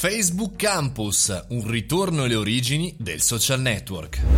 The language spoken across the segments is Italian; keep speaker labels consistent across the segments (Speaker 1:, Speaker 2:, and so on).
Speaker 1: Facebook Campus, un ritorno alle origini del social network.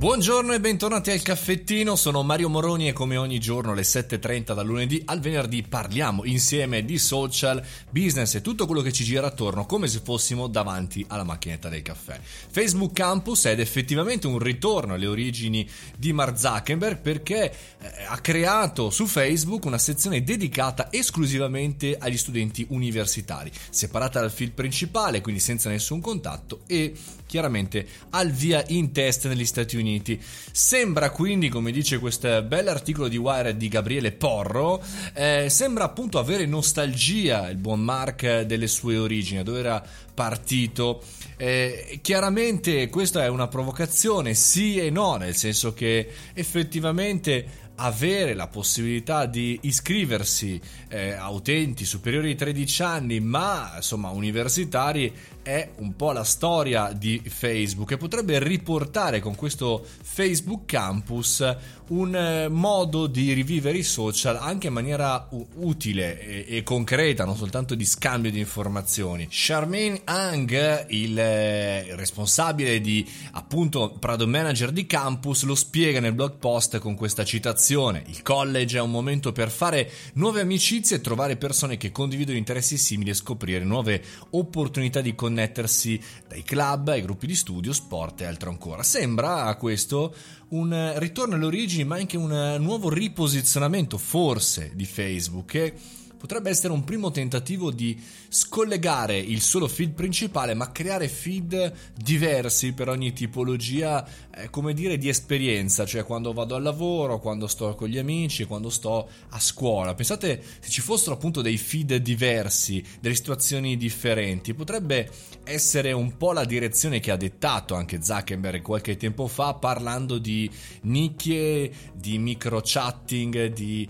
Speaker 1: Buongiorno e bentornati al caffettino, sono Mario Moroni e come ogni giorno alle 7.30 dal lunedì al venerdì parliamo insieme di social, business e tutto quello che ci gira attorno come se fossimo davanti alla macchinetta del caffè. Facebook Campus ed effettivamente un ritorno alle origini di Mark Zuckerberg perché eh, ha creato su Facebook una sezione dedicata esclusivamente agli studenti universitari, separata dal feed principale, quindi senza nessun contatto e chiaramente al via in test negli Stati Uniti Uniti. Sembra quindi, come dice questo bell'articolo di Wired di Gabriele Porro, eh, sembra appunto avere nostalgia il buon Mark delle sue origini, dove era partito. Eh, chiaramente questa è una provocazione, sì e no, nel senso che effettivamente avere la possibilità di iscriversi eh, a utenti superiori ai 13 anni ma insomma universitari è un po' la storia di Facebook e potrebbe riportare con questo Facebook Campus un eh, modo di rivivere i social anche in maniera utile e-, e, concreta, non soltanto di scambio di informazioni. Charmaine Ang, il, eh, il responsabile di appunto Prado Manager di Campus, lo spiega nel blog post con questa citazione: Il college è un momento per fare nuove amicizie trovare persone che condividono interessi simili e scoprire nuove opportunità di connettersi dai club ai gruppi di studio, sport e altro ancora. Sembra questo un ritorno alle origini, ma anche un nuovo riposizionamento forse di Facebook che potrebbe essere un primo tentativo di scollegare il solo feed principale, ma creare feed diversi per ogni tipologia, eh, come dire, di esperienza, cioè quando vado al lavoro, quando sto con gli amici, quando sto a scuola. Pensate se ci fossero appunto dei feed diversi, delle situazioni differenti, potrebbe essere un po' la direzione che ha dettato anche Zuckerberg qualche tempo fa parlando di nicchie, di micro chatting, di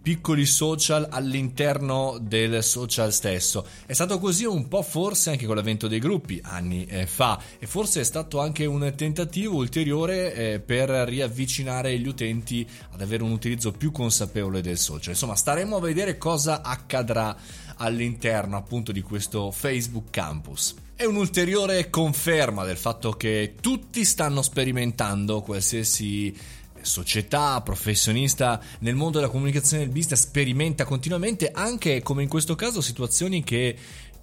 Speaker 1: piccoli social all'interno del social stesso. È stato così un po' forse anche con l'avvento dei gruppi anni eh, fa e forse è stato anche un tentativo ulteriore eh, per riavvicinare gli utenti ad avere un utilizzo più consapevole del social. Insomma, staremo a vedere cosa accadrà all'interno appunto di questo Facebook Campus. È un'ulteriore conferma del fatto che tutti stanno sperimentando qualsiasi società, professionista nel mondo della comunicazione e del business sperimenta continuamente anche come in questo caso situazioni che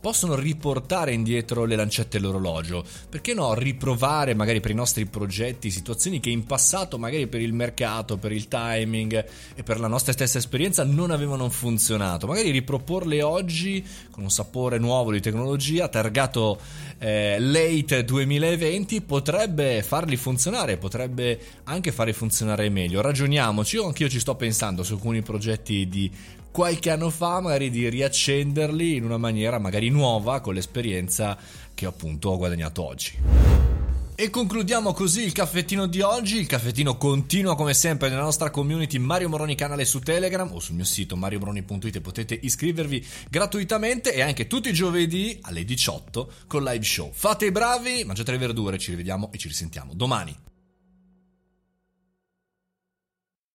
Speaker 1: possono riportare indietro le lancette dell'orologio. Perché no, riprovare magari per i nostri progetti situazioni che in passato, magari per il mercato, per il timing e per la nostra stessa esperienza non avevano funzionato. Magari riproporle oggi con un sapore nuovo di tecnologia, targato eh, late 2020, potrebbe farli funzionare, potrebbe anche farli funzionare meglio. Ragioniamoci, io anch'io ci sto pensando su alcuni progetti di qualche anno fa, magari di riaccenderli in una maniera magari nuova con l'esperienza che appunto ho guadagnato oggi. E concludiamo così il caffettino di oggi. Il caffettino continua come sempre nella nostra community Mario Moroni canale su Telegram o sul mio sito mariomoroni.it potete iscrivervi gratuitamente e anche tutti i giovedì alle 18 con live show. Fate i bravi, mangiate le verdure, ci rivediamo e ci risentiamo domani.